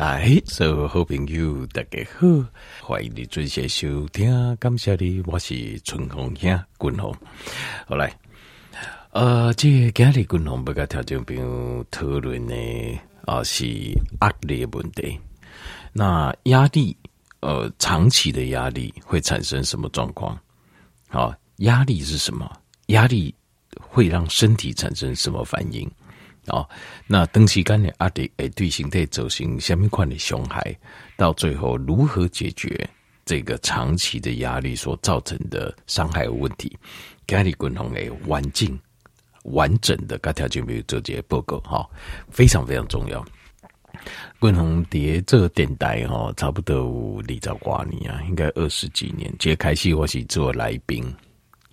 来，所有好朋友大家好，欢迎你准时收听，感谢你，我是春风兄君鸿。好来，呃，这个今日君鸿要跟听众朋友讨论的啊是压力问题。那压力，呃，长期的压力会产生什么状况？好，压力是什么？压力会让身体产生什么反应？哦，那长时间的压力会对身体造成什么款的伤害？到最后如何解决这个长期的压力所造成的伤害问题？家里共同的完整、完整的各条件没有做这些报告哈，非常非常重要。共同叠这电台哈，差不多有二十多年啊，应该二十几年。接开始我是做来宾。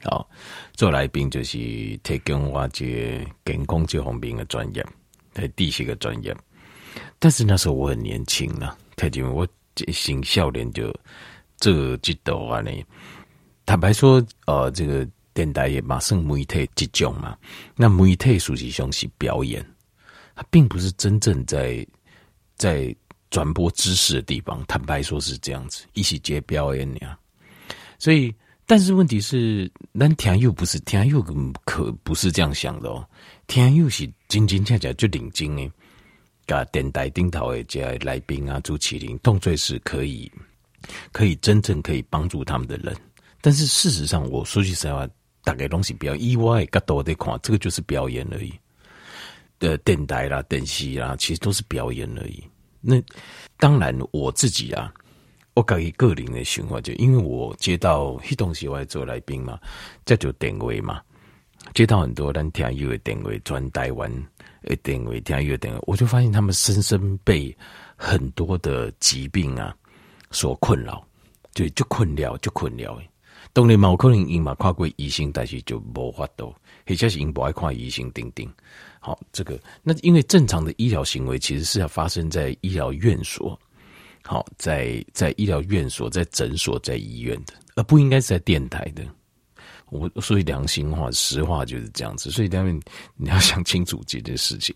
好，做来宾就是提供我这健康这方面的专业，在第些个专业。但是那时候我很年轻啊，太因为我新少年就做这道啊呢。坦白说，呃，这个电台也马上媒体这种嘛。那媒体实际上是表演，它并不是真正在在传播知识的地方。坦白说是这样子，一起接表演呀。所以。但是问题是，咱听友不是听友，可不是这样想的哦。听友是真真切切就领经诶，甲电台顶头的这来宾啊、朱启林，动作是可以，可以真正可以帮助他们的人。但是事实上，我说句实话，大概东西比较意外，较多的看，这个就是表演而已。的电台啦、电视啦，其实都是表演而已。那当然，我自己啊。我搞一个人的循环，就因为我接到一东西，我做来宾嘛，这就电话嘛，接到很多人听友的电话，转台湾的电话，听友的电话，我就发现他们深深被很多的疾病啊所困扰，就就困扰，就困扰。当然嘛，有可能因嘛看过医生，但是就无法度，或者是因不爱看医生，等等。好，这个那因为正常的医疗行为其实是要发生在医疗院所。好，在在医疗院所、在诊所、在医院的，而不应该是在电台的。我说句良心话、实话就是这样子。所以他们你要想清楚这件事情。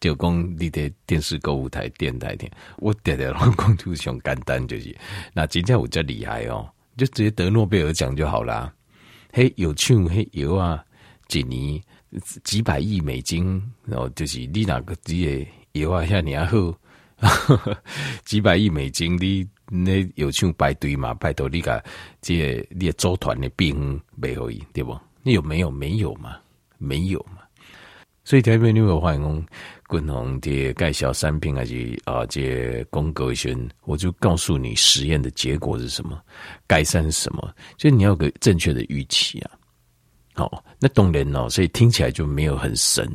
就讲你的电视、购物台、电台的，我点点老公就想简单就是，那今天我这厉害哦，就直接得诺贝尔奖就好啦。嘿，有趣嘿有啊，几年几百亿美金，然后就是你哪个职业有啊，像你还好。几百亿美金，你那有请排队嘛？拜托你个这个你组团的兵没可以对不？你有没有？没有嘛？没有嘛？所以台北你有欢迎共同的介绍产品还是啊？这广告时，我就告诉你实验的结果是什么，改善是什么，就你要有个正确的预期啊。好，那当然哦，所以听起来就没有很神。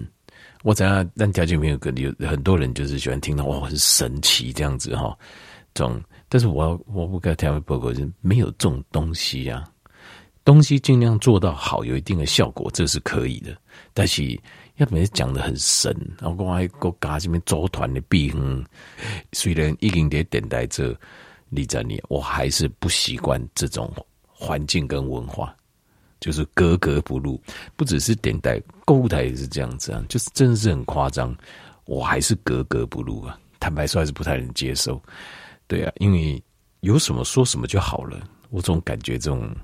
我知道，但条件没有个有很多人就是喜欢听到哇，很神奇这样子哈，这种。但是我我不跟台湾报告是没有这种东西、啊，东西尽量做到好，有一定的效果，这是可以的。但是要不然讲得很神，然后我还国家这边组团的兵，虽然已经在电台这里在里，我还是不习惯这种环境跟文化。就是格格不入，不只是点台，购物台也是这样子啊，就是真的是很夸张，我还是格格不入啊，坦白说还是不太能接受，对啊，因为有什么说什么就好了，我总感觉这种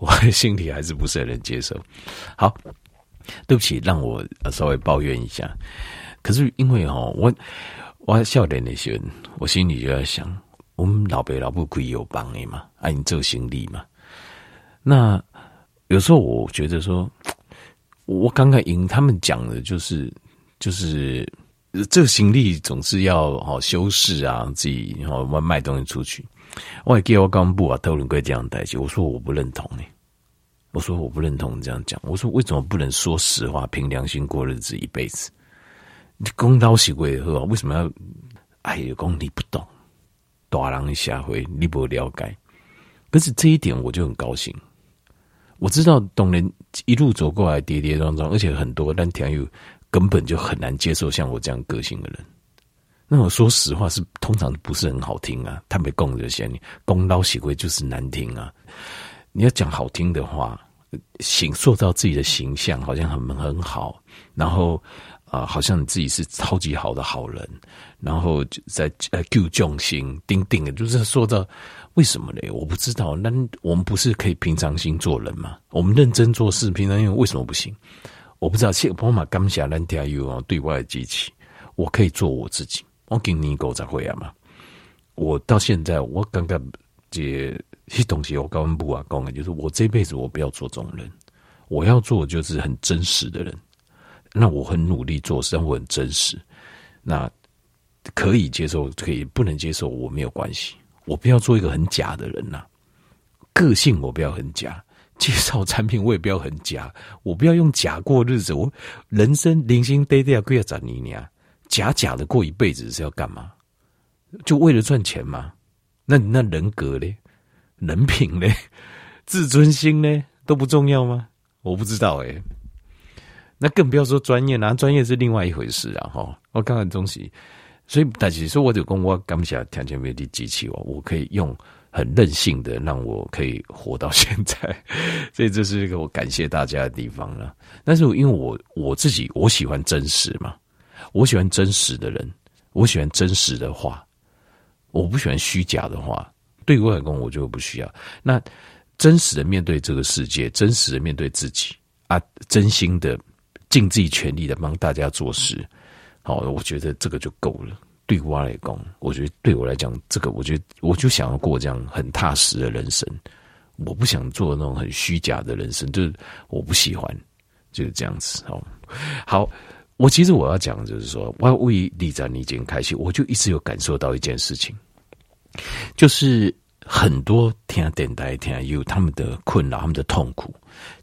我 心里还是不是很能接受。好，对不起，让我稍微抱怨一下，可是因为哦，我我笑脸那些人，我心里就在想，我们老爸老不可以有帮的嘛，按你做行李嘛，那。有时候我觉得说，我刚刚赢他们讲的就是，就是这个行李总是要好修饰啊，自己然后卖东西出去。我还给我刚不啊讨论过这样代志，我说我不认同呢。我说我不认同这样讲。我说为什么不能说实话，凭良心过日子一辈子？你公道是为何？为什么要？哎呀，公你不懂，大人社会你不了解。可是这一点我就很高兴。我知道董人一路走过来跌跌撞撞，而且很多但田友根本就很难接受像我这样个性的人。那我说实话是通常不是很好听啊，他没供这些，你公道喜贵就是难听啊。你要讲好听的话，形塑造自己的形象好像很很好，然后啊，好像你自己是超级好的好人，然后就在呃救众心，钉钉的，就是说到为什么嘞？我不知道。那我们不是可以平常心做人吗？我们认真做事，平常心为什么不行？我不知道。谢宝马刚下蓝天有啊，对外的机器，我可以做我自己。我给你狗才会啊嘛。我到现在，我刚刚这些东西，我刚刚不啊讲的，就是我这辈子我不要做这种人，我要做就是很真实的人。那我很努力做事，但我很真实。那可以接受，可以不能接受，我没有关系。我不要做一个很假的人呐、啊。个性我不要很假，介绍产品我也不要很假。我不要用假过日子。我人生零星堆堆要贵要找你呀，假假的过一辈子是要干嘛？就为了赚钱吗？那你那人格嘞，人品嘞，自尊心嘞，都不重要吗？我不知道诶、欸那更不要说专业啦，专业是另外一回事啊！哈，我刚刚东西，所以但是说，我就跟我感谢听见没的机器哦，我可以用很任性的让我可以活到现在，所以这是一个我感谢大家的地方了。但是因为我我自己我喜欢真实嘛，我喜欢真实的人，我喜欢真实的话，我不喜欢虚假的话。对于我来讲，我就不需要。那真实的面对这个世界，真实的面对自己啊，真心的。尽自己全力的帮大家做事，好，我觉得这个就够了。对我来讲，我觉得对我来讲，这个我觉得我就想要过这样很踏实的人生。我不想做那种很虚假的人生，就是我不喜欢，就是这样子。好，好，我其实我要讲就是说，我为李展你已经开心，我就一直有感受到一件事情，就是很多听电台听有他们的困扰，他们的痛苦，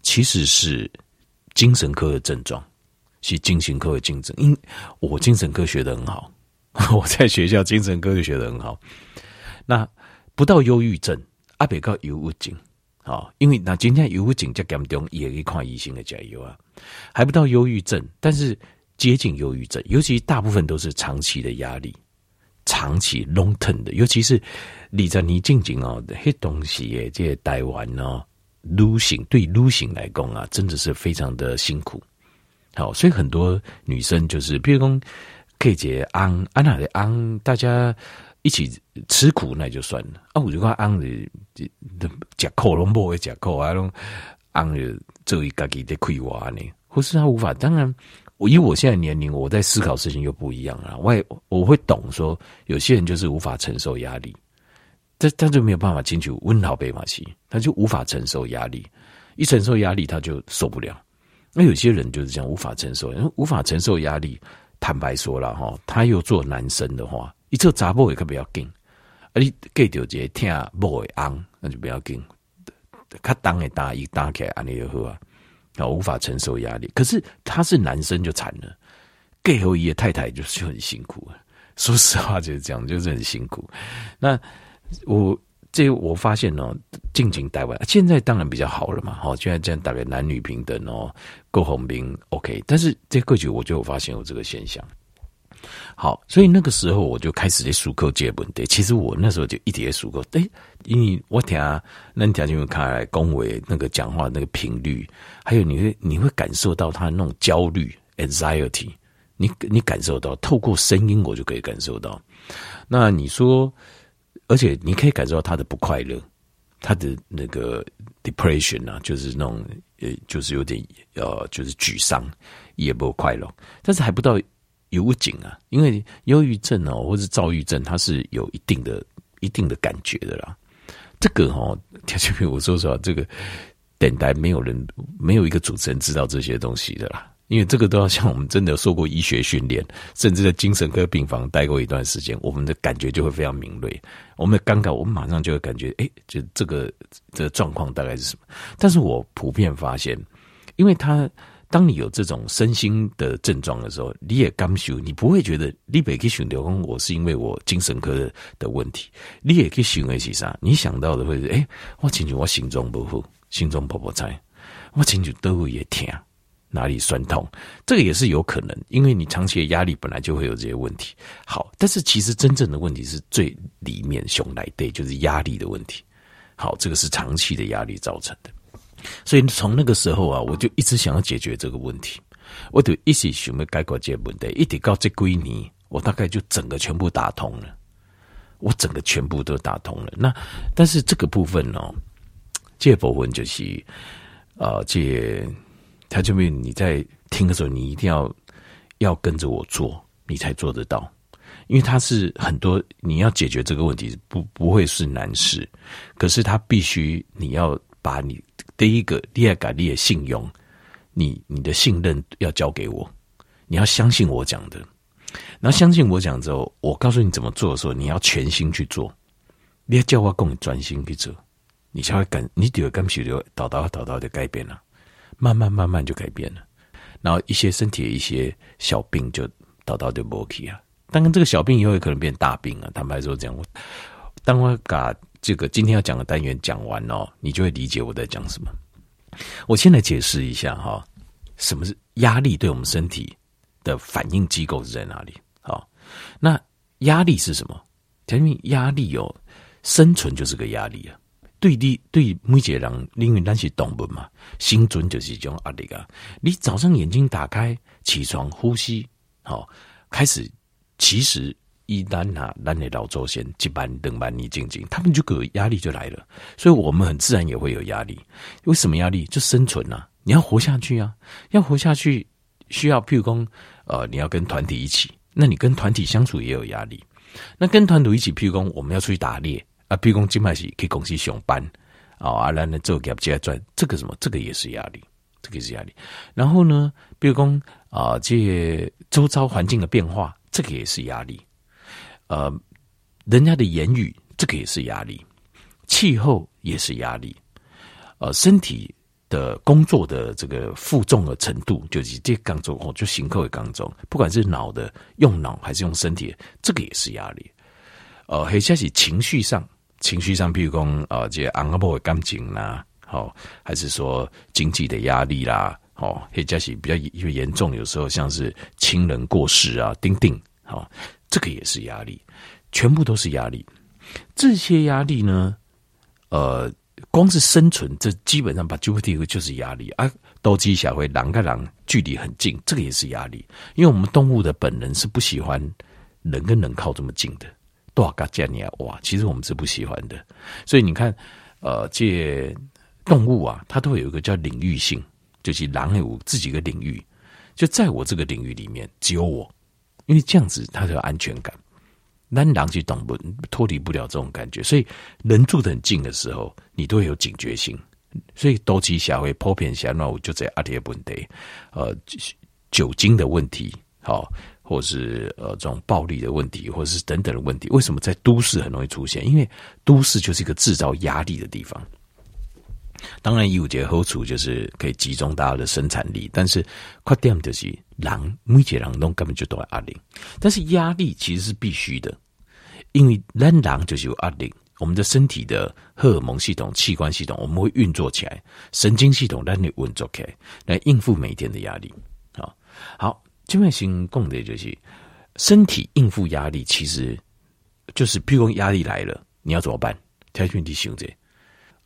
其实是。精神科的症状是精神科的竞争，因我精神科学得很好，我在学校精神科就学得很好。那不到忧郁症，阿北告忧郁症，好，因为那今天忧郁症在严重，也可以看医生的加油啊，还不到忧郁症，但是接近忧郁症，尤其大部分都是长期的压力，长期 long term 的，尤其是你在你静静哦，黑东西，这些台湾哦。女性对女性来讲啊，真的是非常的辛苦。好，所以很多女生就是，比如说可以结安安娜的安，大家一起吃苦那就算了啊。我就讲安的的假扣拢不会假扣啊，拢安的做一家己的亏娃呢，或是他无法。当然，我以我现在年龄，我在思考事情又不一样了。我也我会懂说，有些人就是无法承受压力。这他就没有办法进去温好贝马西，他就无法承受压力，一承受压力他就受不了。那有些人就是这样无法承受，因为无法承受压力。坦白说了哈，他又做男生的话，一做杂波也可不要紧，而你给掉这听不会昂，那就不要紧。他当然打一打开安尼就好啊，啊无法承受压力。可是他是男生就惨了，给后一个太太就就很辛苦。说实话就是这样，就是很辛苦。那。我这我发现哦，近景台湾现在当然比较好了嘛，好，现在这样大概男女平等哦，够红兵 OK，但是这个就我就发现有这个现象。好，所以那个时候我就开始在数口接本，对，其实我那时候就一直在数口，哎，因为我听那条新闻看来恭维那个讲话那个频率，还有你会你会感受到他那种焦虑 anxiety，你你感受到透过声音我就可以感受到，那你说。而且你可以感受到他的不快乐，他的那个 depression 啊，就是那种呃，就是有点呃，就是沮丧，也不快乐。但是还不到忧郁啊，因为忧郁症哦，或者躁郁症，它是有一定的、一定的感觉的啦。这个哦，田秋平，我说实话，这个等待没有人，没有一个主持人知道这些东西的啦。因为这个都要像我们真的受过医学训练，甚至在精神科病房待过一段时间，我们的感觉就会非常敏锐。我们的尴尬，我们马上就会感觉，哎，就这个这状况大概是什么？但是我普遍发现，因为他当你有这种身心的症状的时候，你也刚修，你不会觉得你北去选刘工，我是因为我精神科的的问题，你也可以想一些啥？你想到的会是，哎，我亲像我心中不好，心中婆婆菜，我亲像都会也疼。哪里酸痛，这个也是有可能，因为你长期的压力本来就会有这些问题。好，但是其实真正的问题是最里面熊来对，就是压力的问题。好，这个是长期的压力造成的。所以从那个时候啊，我就一直想要解决这个问题。我就一直想要解决这个问题，一直到这几年，我大概就整个全部打通了，我整个全部都打通了。那但是这个部分呢、哦，这部分就是，呃，这他这边你在听的时候，你一定要要跟着我做，你才做得到。因为它是很多你要解决这个问题，不不会是难事，可是它必须你要把你第一个第二个你的信用，你你的信任要交给我，你要相信我讲的，然后相信我讲之后，我告诉你怎么做的时候，你要全心去做，你要叫我更专心去做，你才会感你就会感觉就导导导导就改变了，慢慢慢慢就改变了，然后一些身体的一些小病就导导就没去啊。当然，这个小病以后也可能变大病啊！坦白说，这样，当我把这个今天要讲的单元讲完哦，你就会理解我在讲什么。我先来解释一下哈，什么是压力？对我们身体的反应机构是在哪里？好，那压力是什么？因为压力哦，生存就是个压力啊。对你，对每一个人，因为咱是动物嘛，生存就是一种压力啊。你早上眼睛打开，起床呼吸，好，开始。其实一旦哈，咱的老祖先一班等班你静静，他们就有压力就来了，所以我们很自然也会有压力。为什么压力？就生存啊，你要活下去啊，要活下去需要，譬如说，呃，你要跟团体一起，那你跟团体相处也有压力。那跟团体一起，譬如说我们要出去打猎啊，比如说今麦是去公司上班啊，阿兰呢做业绩赚，这个什么，这个也是压力，这个也是压力。然后呢，比如说啊，这周遭环境的变化。这个也是压力，呃，人家的言语，这个也是压力，气候也是压力，呃，身体的工作的这个负重的程度，就是这刚中哦，就行扣的刚中，不管是脑的用脑还是用身体，这个也是压力，呃，还加是情绪上，情绪上，譬如讲呃，这昂阿波的感情啦，好，还是说经济的压力啦。哦，黑加息比较严重，有时候像是亲人过世啊，钉钉，好，这个也是压力，全部都是压力。这些压力呢，呃，光是生存，这基本上把 GPT 就是压力啊。斗鸡小会狼跟狼距离很近，这个也是压力，因为我们动物的本能是不喜欢人跟人靠这么近的。多少个加尼亚哇，其实我们是不喜欢的。所以你看，呃，这动物啊，它都会有一个叫领域性。就是狼有自己的领域，就在我这个领域里面只有我，因为这样子它才有安全感。那狼就懂不脱离不了这种感觉，所以人住得很近的时候，你都会有警觉性。所以斗鸡侠会破片侠，那我就在阿铁问题，呃，酒精的问题，好，或是呃这种暴力的问题，或者是等等的问题，为什么在都市很容易出现？因为都市就是一个制造压力的地方。当然，有这个好处就是可以集中大家的生产力，但是缺点就是人每节人根本就都在压力。但是压力其实是必须的，因为人人就是有压力，我们的身体的荷尔蒙系统、器官系统，我们会运作起来，神经系统让你运作起来，来应付每天的压力。好，好，今天先讲的就是身体应付压力，其实就是譬如压力来了，你要怎么办？条件你想着。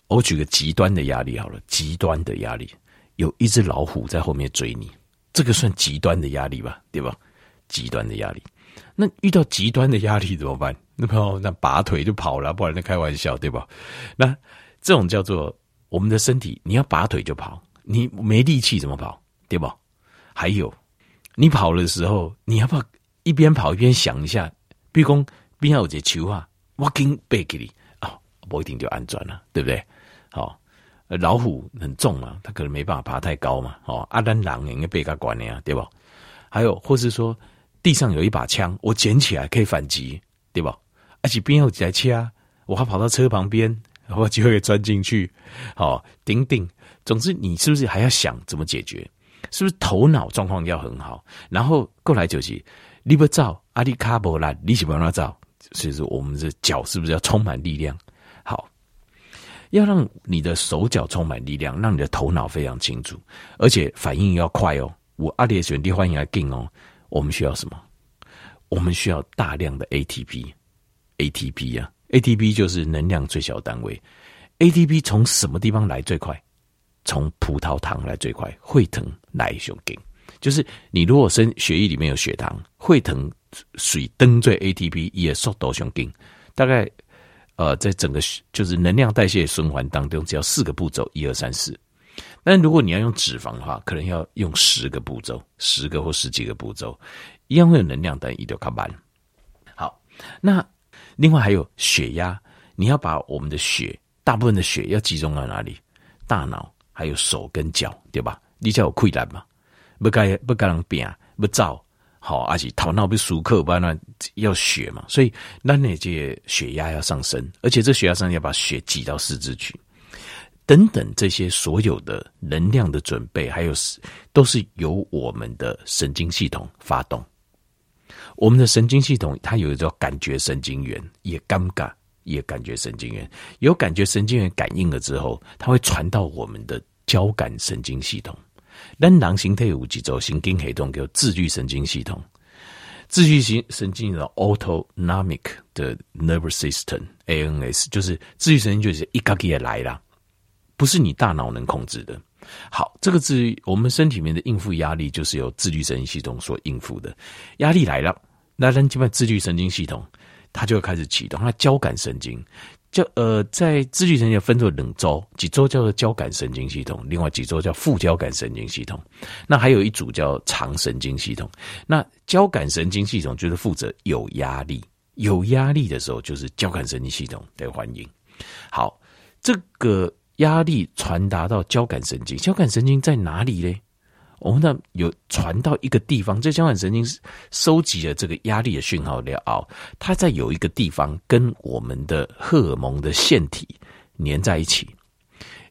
我举个极端的压力好了，极端的压力，有一只老虎在后面追你，这个算极端的压力吧，对吧？极端的压力，那遇到极端的压力怎么办？那朋友那拔腿就跑了，不然那开玩笑，对吧？那这种叫做我们的身体，你要拔腿就跑，你没力气怎么跑，对吧？还有，你跑的时候，你要不要一边跑一边想一下，比如说边上有只球啊，我紧背给你啊，不一定就安全了，对不对？好，老虎很重嘛，它可能没办法爬太高嘛。哦，阿丹狼应该被它管的呀，对吧？还有，或是说地上有一把枪，我捡起来可以反击，对吧？而且边有几台车，我还跑到车旁边，我就会钻进去。好，顶顶。总之，你是不是还要想怎么解决？是不是头脑状况要很好？然后过来就是，你不照阿里卡波拉，你喜欢那照？所以说，我们的脚是不是要充满力量？好。要让你的手脚充满力量，让你的头脑非常清楚，而且反应要快哦。我阿列选地欢迎来定哦。我们需要什么？我们需要大量的 ATP，ATP 啊，ATP 就是能量最小单位。ATP 从什么地方来最快？从葡萄糖来最快，会疼来熊给就是你如果身血液里面有血糖，会疼水登最 ATP 也速度上紧，大概呃在整个就是能量代谢循环当中，只要四个步骤，一二三四。但如果你要用脂肪的话，可能要用十个步骤，十个或十几个步骤，一样会有能量，但一定要卡慢。好，那另外还有血压，你要把我们的血，大部分的血要集中到哪里？大脑，还有手跟脚，对吧？你叫有困难嘛？不该不该人变，不造好，而且头脑被熟客，不然要血嘛。所以那那些血压要上升，而且这血压上要把血挤到四肢去。等等，这些所有的能量的准备，还有是都是由我们的神经系统发动。我们的神经系统它有一个叫感觉神经元，也尴尬，也感觉神经元有感觉神经元感应了之后，它会传到我们的交感神经系统。但囊形态有几周神经系统叫自律神经系统，自律型神经的 autonomic 的 nervous system（ANS） 就是自律神经，就是一个个来了。不是你大脑能控制的。好，这个自律，我们身体里面的应付压力，就是由自律神经系统所应付的。压力来了，那咱基本自律神经系统，它就会开始启动。它交感神经，交呃，在自律神经分作两周，几周叫做交感神经系统，另外几周叫副交感神经系统。那还有一组叫肠神经系统。那交感神经系统就是负责有压力，有压力的时候，就是交感神经系统的反应。好，这个。压力传达到交感神经，交感神经在哪里呢？我们那有传到一个地方，这交感神经收集了这个压力的讯号了，它在有一个地方跟我们的荷尔蒙的腺体粘在一起。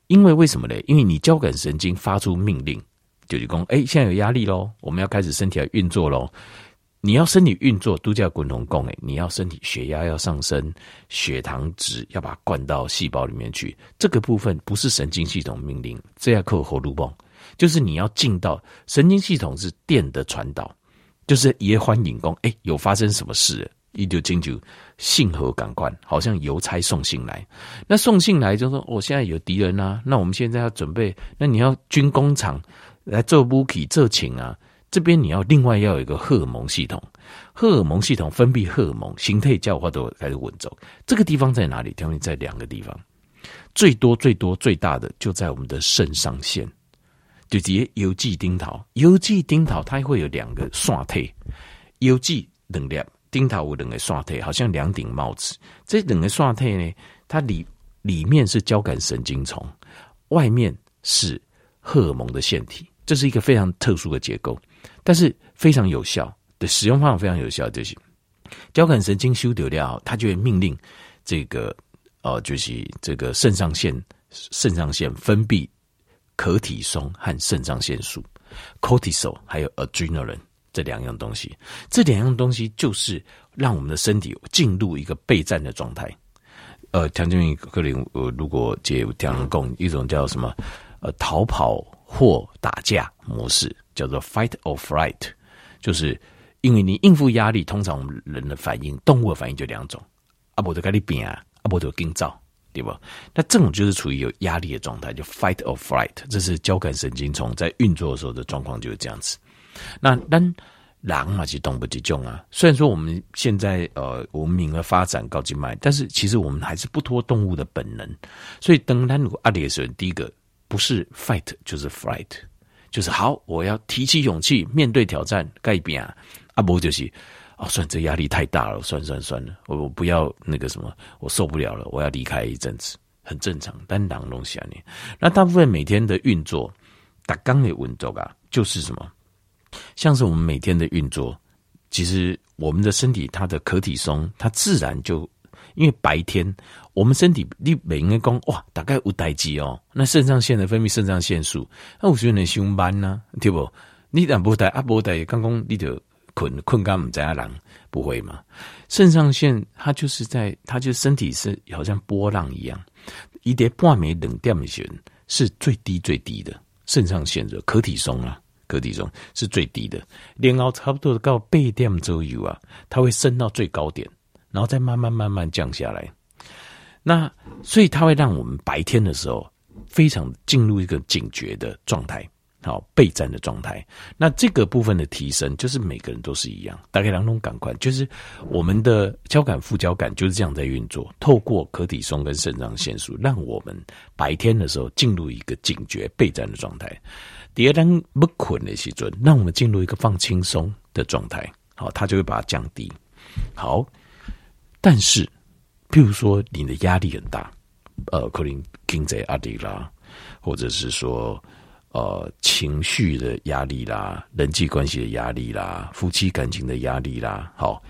因为为什么呢？因为你交感神经发出命令，就是说，哎，现在有压力喽，我们要开始身体要运作喽。你要身体运作，都叫滚筒供哎，你要身体血压要上升，血糖值要把它灌到细胞里面去。这个部分不是神经系统命令，这要靠喉咙泵，就是你要进到神经系统是电的传导，就是也欢迎工诶，有发生什么事？一九清楚信和感官，好像邮差送信来，那送信来就说我、哦、现在有敌人啊，那我们现在要准备，那你要军工厂来做武器做情啊。这边你要另外要有一个荷尔蒙系统，荷尔蒙系统分泌荷尔蒙，形态叫化都开始稳走。这个地方在哪里？条件在两个地方，最多最多最大的就在我们的肾上腺，就直接邮寄丁桃，邮寄丁桃它会有两个刷体，邮寄能量丁桃有两个刷体，好像两顶帽子。这两个刷体呢，它里里面是交感神经丛，外面是荷尔蒙的腺体，这是一个非常特殊的结构。但是非常有效的使用方法非常有效，就是交感神经修掉了，它就会命令这个呃，就是这个肾上腺肾上腺分泌可体松和肾上腺素 （cortisol） 还有 adrenaline 这两样东西。这两样东西就是让我们的身体进入一个备战的状态。呃，强健宇克林，呃，如果解条人共一种叫什么呃逃跑或打架模式。叫做 fight or flight，就是因为你应付压力，通常我们人的反应，动物的反应就两种，阿伯就跟你拼啊，阿伯就惊躁，对吧？那这种就是处于有压力的状态，就 fight or flight，这是交感神经丛在运作的时候的状况就是这样子。那但狼嘛，其实动不集中啊。虽然说我们现在呃文明的发展高级迈，但是其实我们还是不脱动物的本能。所以当单如阿里的时候，第一个不是 fight 就是 flight。就是好，我要提起勇气面对挑战，改变啊！阿伯就是，哦，算这压力太大了，算算算了，我我不要那个什么，我受不了了，我要离开一阵子，很正常。但当东西啊，你那大部分每天的运作，打刚的运作啊，就是什么？像是我们每天的运作，其实我们的身体它的可体松，它自然就。因为白天我们身体你每应该讲哇，大概有代机哦。那肾上腺的分泌肾上腺素，那我觉得你上班呢，对不？你但不带啊，不带，刚刚你就困困干唔在啊，人不会嘛？肾上腺它就是在，它就身体是好像波浪一样，一点半暝两点时是最低最低的肾上腺的可体松啊，可体松是最低的，连熬差不多到八点左右啊，它会升到最高点。然后再慢慢慢慢降下来，那所以它会让我们白天的时候非常进入一个警觉的状态。好备战的状态。那这个部分的提升，就是每个人都是一样，大概两种感官，就是我们的交感副交感就是这样在运作，透过可体松跟肾上腺素，让我们白天的时候进入一个警觉备战的状态。第二当不困的时准，让我们进入一个放轻松的状态，好，它就会把它降低。好，但是，譬如说你的压力很大，呃，可能经济压力啦，或者是说，呃，情绪的压力啦，人际关系的压力啦，夫妻感情的压力啦，好，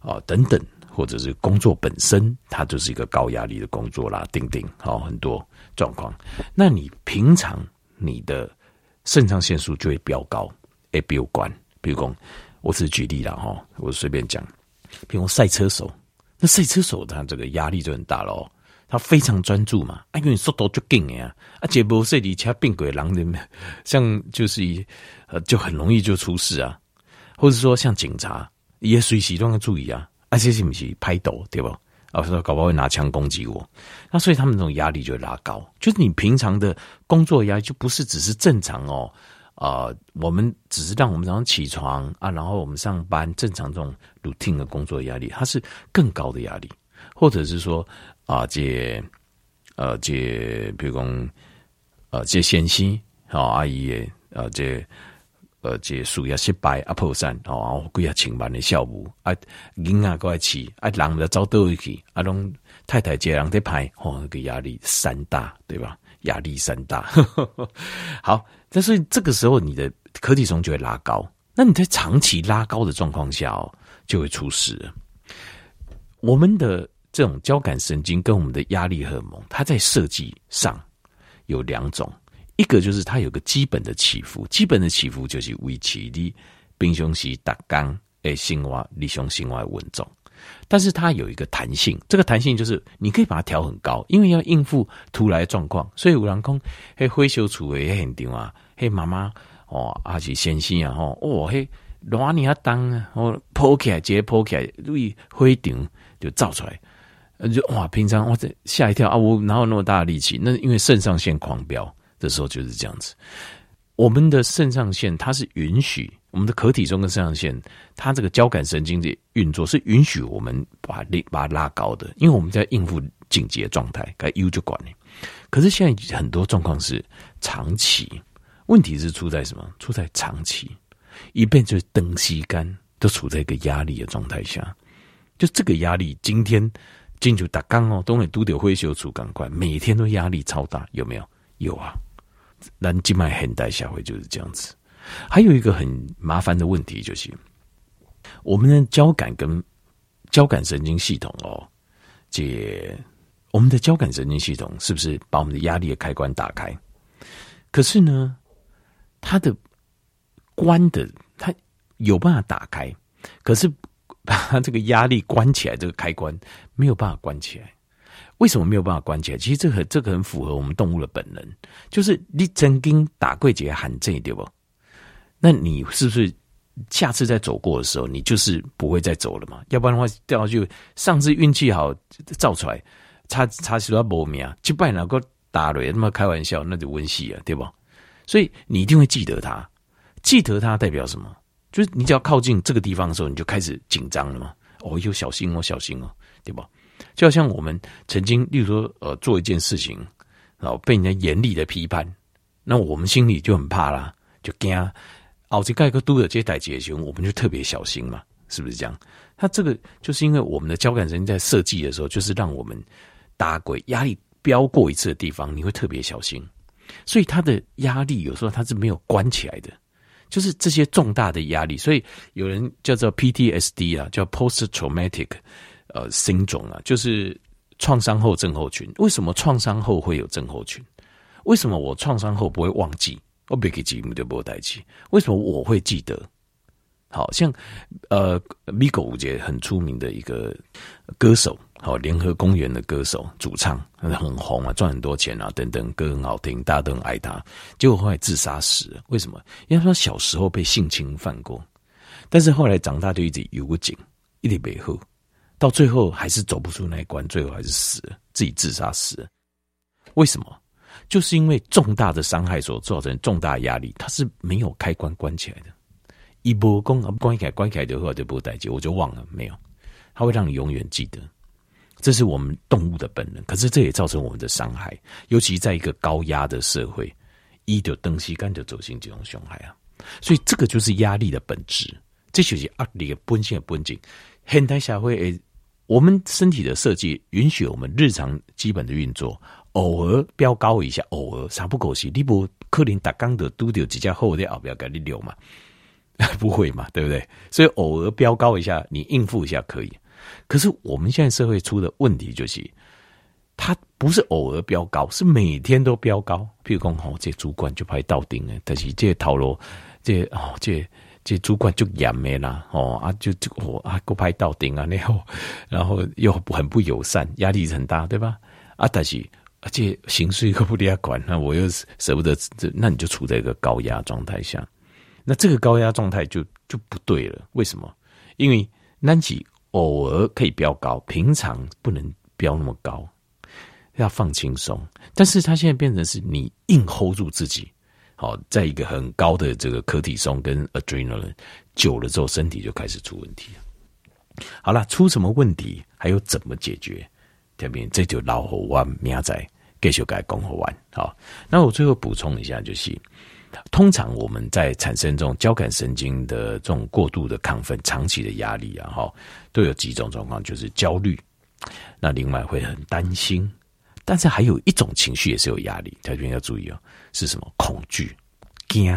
啊、等等，或者是工作本身，它就是一个高压力的工作啦，等等，好，很多状况。那你平常你的肾上腺素就会飙高，哎，比如关，比如讲，我只是举例了哈，我随便讲。比如赛车手，那赛车手他这个压力就很大喽。他非常专注嘛，啊，因为速度就紧呀，啊，且不是你其他病鬼狼人，像就是一呃，就很容易就出事啊。或者说像警察也随时都要注意啊，啊，这是不是拍斗对吧？啊，说搞不好会拿枪攻击我，那所以他们这种压力就拉高。就是你平常的工作压力就不是只是正常哦。啊、我们只是让我们早上起床啊，然后我们上班正常这种 routine 的工作压力，它是更高的压力，或者是说啊，借呃借比如讲呃这先生好阿姨诶，呃借呃这事业失败啊破产哦，几啊千万的孝母啊，囡仔过来起啊，人要走倒去啊，拢太太这样在拍哦，那个压力山大，对吧？压力山大，好。但是这个时候，你的可体松就会拉高。那你在长期拉高的状况下哦，就会出事。我们的这种交感神经跟我们的压力荷尔蒙，它在设计上有两种，一个就是它有个基本的起伏，基本的起伏就是维持你平常时达刚诶生活理想生活稳重。但是它有一个弹性，这个弹性就是你可以把它调很高，因为要应付突来状况。所以有人讲，嘿，灰修处也很重啊，嘿，妈妈哦，还是先生啊，吼，哦，嘿，哪里啊当啊，哦，抛起来，直接抛起来，注意灰顶就造出来，就哇，平常哇，这吓一跳啊，我哪有那么大力气？那因为肾上腺狂飙的时候就是这样子。我们的肾上腺它是允许。我们的壳体中跟肾上腺，它这个交感神经的运作是允许我们把力把它拉高的，因为我们在应付紧急的状态，该 U 就管你。可是现在很多状况是长期，问题是出在什么？出在长期，一辈子等吸干都处在一个压力的状态下，就这个压力，今天进去打刚哦，都会都得会修出赶快，每天都压力超大，有没有？有啊，南静脉现代社会就是这样子。还有一个很麻烦的问题，就是我们的交感跟交感神经系统哦，这我们的交感神经系统是不是把我们的压力的开关打开？可是呢，它的关的它有办法打开，可是它 这个压力关起来，这个开关没有办法关起来。为什么没有办法关起来？其实这个这个很符合我们动物的本能，就是你曾经打过几个寒战，对不？那你是不是下次再走过的时候，你就是不会再走了嘛？要不然的话，掉下去，上次运气好造出来，差差许多没命啊，就拜哪个打雷，那么开玩笑，那就温习啊，对吧？所以你一定会记得它，记得它代表什么？就是你只要靠近这个地方的时候，你就开始紧张了嘛。哦，又小心哦，小心哦，对吧？就好像我们曾经，例如说，呃，做一件事情，然后被人家严厉的批判，那我们心里就很怕啦，就惊。奥吉盖克都的这些代谢型，我们就特别小心嘛，是不是这样？它这个就是因为我们的交感神经在设计的时候，就是让我们打鬼压力飙过一次的地方，你会特别小心。所以它的压力有时候它是没有关起来的，就是这些重大的压力。所以有人叫做 PTSD 啊，叫 Post Traumatic 呃 Syndrome 啊，就是创伤后症候群。为什么创伤后会有症候群？为什么我创伤后不会忘记？我别给节目就不会带起，为什么我会记得？好像呃，米狗五杰很出名的一个歌手，好，联合公园的歌手主唱，很红啊，赚很多钱啊，等等，歌很好听，大家都很爱他。结果后来自杀死，为什么？因为他小时候被性侵犯过，但是后来长大就一直有个警，一直背后，到最后还是走不出那一关，最后还是死了，自己自杀死了。为什么？就是因为重大的伤害所造成重大压力，它是没有开关关起来的。一波关关起来关起来的话就不待见，我就忘了没有，它会让你永远记得。这是我们动物的本能，可是这也造成我们的伤害，尤其在一个高压的社会，一就登西干就走进这种伤害啊。所以这个就是压力的本质，这就是压力的本性的本质。现代社会，我们身体的设计允许我们日常基本的运作，偶尔飙高一下，偶尔啥不狗屎，你不可能打刚的都丢几家后的后边给你留嘛。不会嘛，对不对？所以偶尔飙高一下，你应付一下可以。可是我们现在社会出的问题就是，它不是偶尔飙高，是每天都飙高。譬如说，哦，这主管就拍到顶了，但是这套路，这哦，这这主管就严的啦，哦啊，就就哦啊，够拍到顶啊，然后然后又很不友善，压力很大，对吧？啊，但是而且薪水可不得管，那我又舍不得，那你就处在一个高压状态下。那这个高压状态就就不对了，为什么？因为南极偶尔可以飙高，平常不能飙那么高，要放轻松。但是它现在变成是你硬 hold 住自己，好，在一个很高的这个可体松跟 adrenaline 久了之后，身体就开始出问题。好了，出什么问题，还有怎么解决？这边这就老好玩，明仔继续该讲好玩。好，那我最后补充一下，就是。通常我们在产生这种交感神经的这种过度的亢奋、长期的压力啊，哈，都有几种状况，就是焦虑。那另外会很担心，但是还有一种情绪也是有压力，这边要注意哦，是什么？恐惧，惊，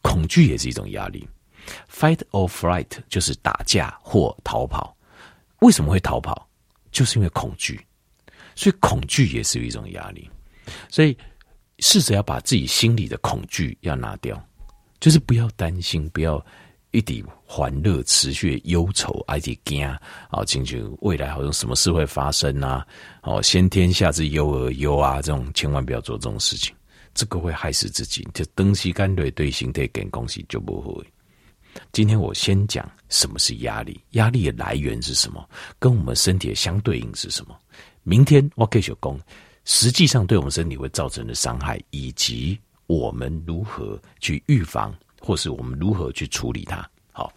恐惧也是一种压力。Fight or flight 就是打架或逃跑。为什么会逃跑？就是因为恐惧，所以恐惧也是一种压力。所以。试着要把自己心里的恐惧要拿掉，就是不要担心，不要一点欢乐持续忧愁，而且惊啊，进去未来好像什么事会发生啊，哦，先天下之忧而忧啊，这种千万不要做这种事情，这个会害死自己。就东西干对对心态跟东西就不会。今天我先讲什么是压力，压力的来源是什么，跟我们身体的相对应是什么。明天我继续讲。实际上对我们身体会造成的伤害，以及我们如何去预防，或是我们如何去处理它。好。